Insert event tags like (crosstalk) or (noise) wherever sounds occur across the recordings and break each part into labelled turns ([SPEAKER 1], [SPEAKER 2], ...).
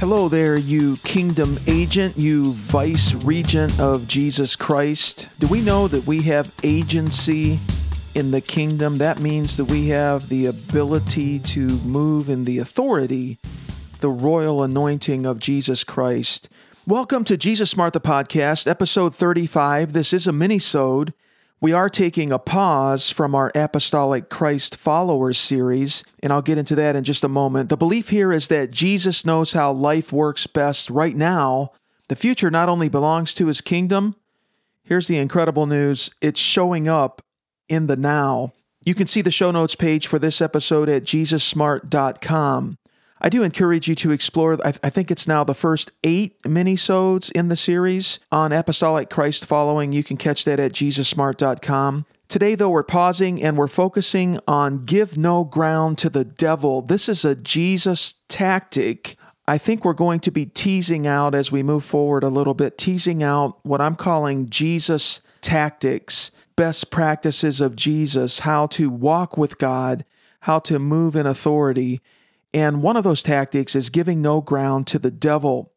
[SPEAKER 1] Hello there, you kingdom agent, you vice regent of Jesus Christ. Do we know that we have agency in the kingdom? That means that we have the ability to move in the authority, the royal anointing of Jesus Christ. Welcome to Jesus Smart the podcast, episode 35. This is a mini-sode. We are taking a pause from our Apostolic Christ Followers series, and I'll get into that in just a moment. The belief here is that Jesus knows how life works best right now. The future not only belongs to his kingdom, here's the incredible news it's showing up in the now. You can see the show notes page for this episode at jesussmart.com. I do encourage you to explore. I, I think it's now the first eight minisodes in the series on apostolic Christ following. You can catch that at jesussmart.com. Today, though, we're pausing and we're focusing on give no ground to the devil. This is a Jesus tactic. I think we're going to be teasing out as we move forward a little bit, teasing out what I'm calling Jesus tactics, best practices of Jesus, how to walk with God, how to move in authority and one of those tactics is giving no ground to the devil.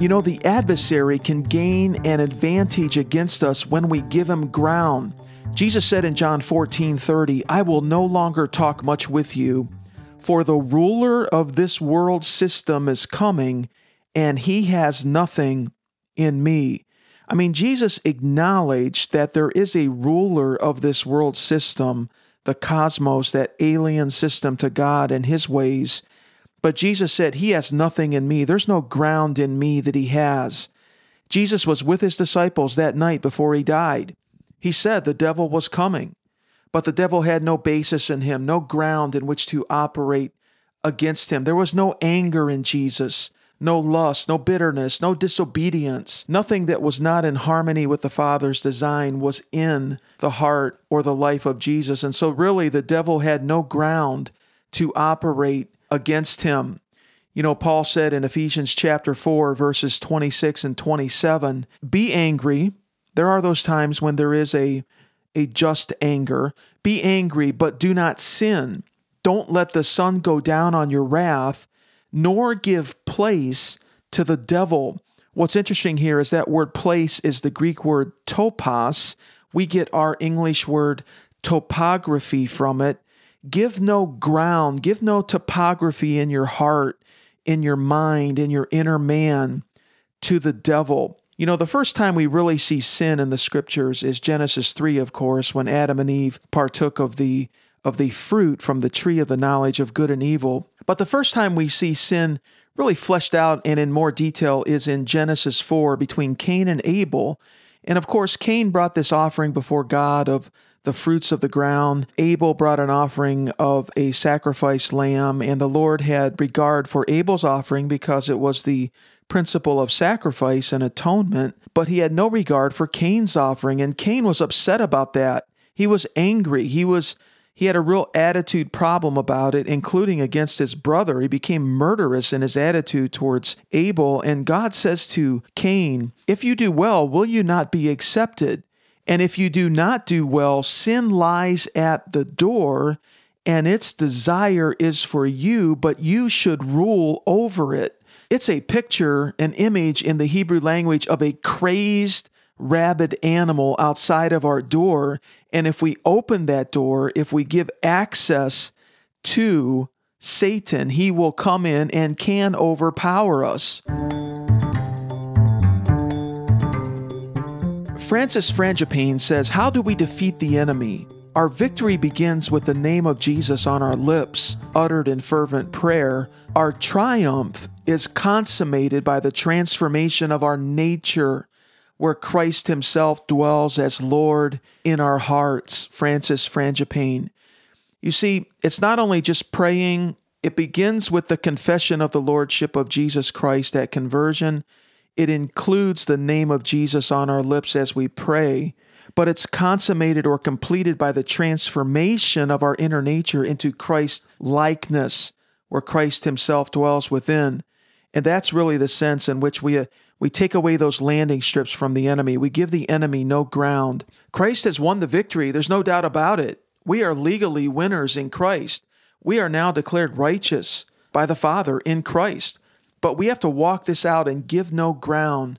[SPEAKER 1] You know, the adversary can gain an advantage against us when we give him ground. Jesus said in John 14 30, I will no longer talk much with you, for the ruler of this world system is coming, and he has nothing in me. I mean, Jesus acknowledged that there is a ruler of this world system the cosmos, that alien system to God and his ways. But Jesus said, He has nothing in me. There's no ground in me that He has. Jesus was with His disciples that night before He died. He said the devil was coming, but the devil had no basis in Him, no ground in which to operate against Him. There was no anger in Jesus no lust, no bitterness, no disobedience. Nothing that was not in harmony with the Father's design was in the heart or the life of Jesus. And so, really, the devil had no ground to operate against him. You know, Paul said in Ephesians chapter 4, verses 26 and 27 Be angry. There are those times when there is a, a just anger. Be angry, but do not sin. Don't let the sun go down on your wrath nor give place to the devil. What's interesting here is that word place is the Greek word topos. We get our English word topography from it. Give no ground, give no topography in your heart, in your mind, in your inner man to the devil. You know, the first time we really see sin in the scriptures is Genesis 3, of course, when Adam and Eve partook of the of the fruit from the tree of the knowledge of good and evil. But the first time we see sin really fleshed out and in more detail is in Genesis 4 between Cain and Abel. And of course, Cain brought this offering before God of the fruits of the ground. Abel brought an offering of a sacrificed lamb, and the Lord had regard for Abel's offering because it was the principle of sacrifice and atonement, but he had no regard for Cain's offering, and Cain was upset about that. He was angry. He was he had a real attitude problem about it, including against his brother. He became murderous in his attitude towards Abel. And God says to Cain, If you do well, will you not be accepted? And if you do not do well, sin lies at the door, and its desire is for you, but you should rule over it. It's a picture, an image in the Hebrew language of a crazed, rabid animal outside of our door. And if we open that door, if we give access to Satan, he will come in and can overpower us. Francis Frangipane says, How do we defeat the enemy? Our victory begins with the name of Jesus on our lips, uttered in fervent prayer. Our triumph is consummated by the transformation of our nature where Christ Himself dwells as Lord in our hearts, Francis Frangipane. You see, it's not only just praying, it begins with the confession of the Lordship of Jesus Christ at conversion. It includes the name of Jesus on our lips as we pray, but it's consummated or completed by the transformation of our inner nature into Christ likeness, where Christ Himself dwells within. And that's really the sense in which we we take away those landing strips from the enemy. We give the enemy no ground. Christ has won the victory. There's no doubt about it. We are legally winners in Christ. We are now declared righteous by the Father in Christ. But we have to walk this out and give no ground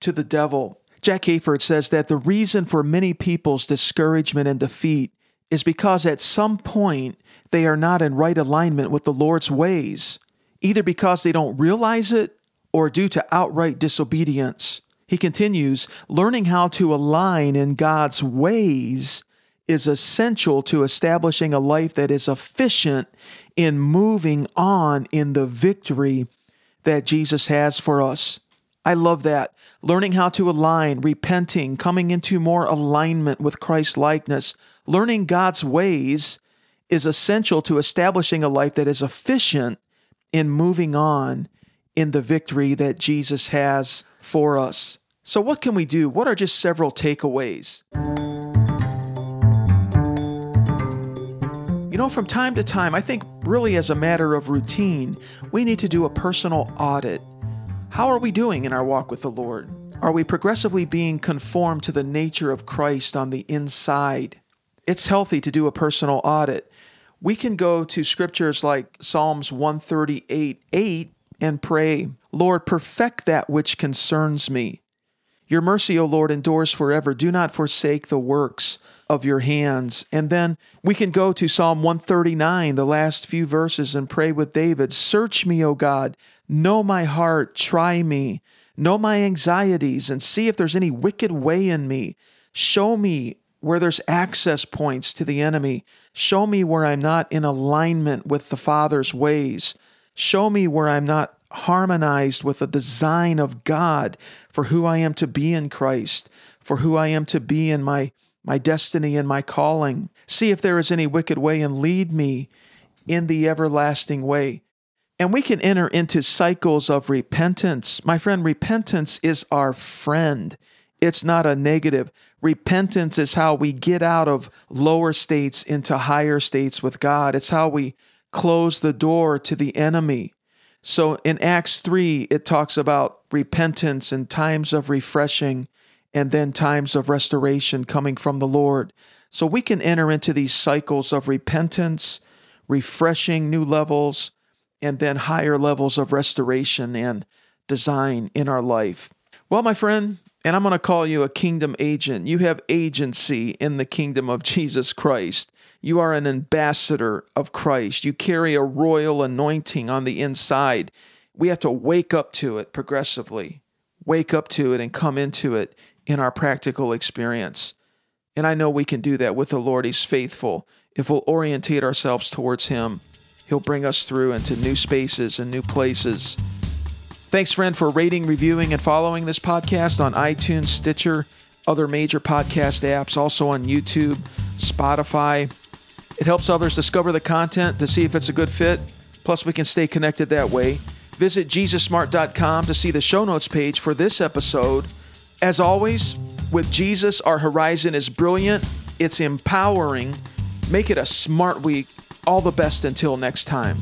[SPEAKER 1] to the devil. Jack Hayford says that the reason for many people's discouragement and defeat is because at some point they are not in right alignment with the Lord's ways, either because they don't realize it or due to outright disobedience. He continues, learning how to align in God's ways is essential to establishing a life that is efficient in moving on in the victory that Jesus has for us. I love that. Learning how to align, repenting, coming into more alignment with Christ's likeness, learning God's ways is essential to establishing a life that is efficient in moving on in the victory that Jesus has for us. So, what can we do? What are just several takeaways? You know, from time to time, I think really as a matter of routine, we need to do a personal audit. How are we doing in our walk with the Lord? Are we progressively being conformed to the nature of Christ on the inside? It's healthy to do a personal audit. We can go to scriptures like Psalms 138 8 and pray, Lord, perfect that which concerns me. Your mercy, O Lord, endures forever. Do not forsake the works of your hands. And then we can go to Psalm 139, the last few verses, and pray with David Search me, O God, know my heart, try me, know my anxieties, and see if there's any wicked way in me. Show me where there's access points to the enemy. Show me where I'm not in alignment with the Father's ways. Show me where I'm not harmonized with the design of God for who I am to be in Christ, for who I am to be in my, my destiny and my calling. See if there is any wicked way and lead me in the everlasting way. And we can enter into cycles of repentance. My friend, repentance is our friend. It's not a negative. Repentance is how we get out of lower states into higher states with God. It's how we close the door to the enemy. So in Acts 3, it talks about repentance and times of refreshing and then times of restoration coming from the Lord. So we can enter into these cycles of repentance, refreshing new levels, and then higher levels of restoration and design in our life. Well, my friend, and I'm going to call you a kingdom agent. You have agency in the kingdom of (laughs) Jesus Christ. You are an ambassador of Christ. You carry a royal anointing on the inside. We have to wake up to it progressively, wake up to it and come into it in our practical experience. And I know we can do that with the Lord. He's faithful. If we'll orientate ourselves towards Him, He'll bring us through into new spaces and new places. Thanks, friend, for rating, reviewing, and following this podcast on iTunes, Stitcher, other major podcast apps, also on YouTube, Spotify. It helps others discover the content to see if it's a good fit. Plus, we can stay connected that way. Visit JesusSmart.com to see the show notes page for this episode. As always, with Jesus, our horizon is brilliant, it's empowering. Make it a smart week. All the best until next time.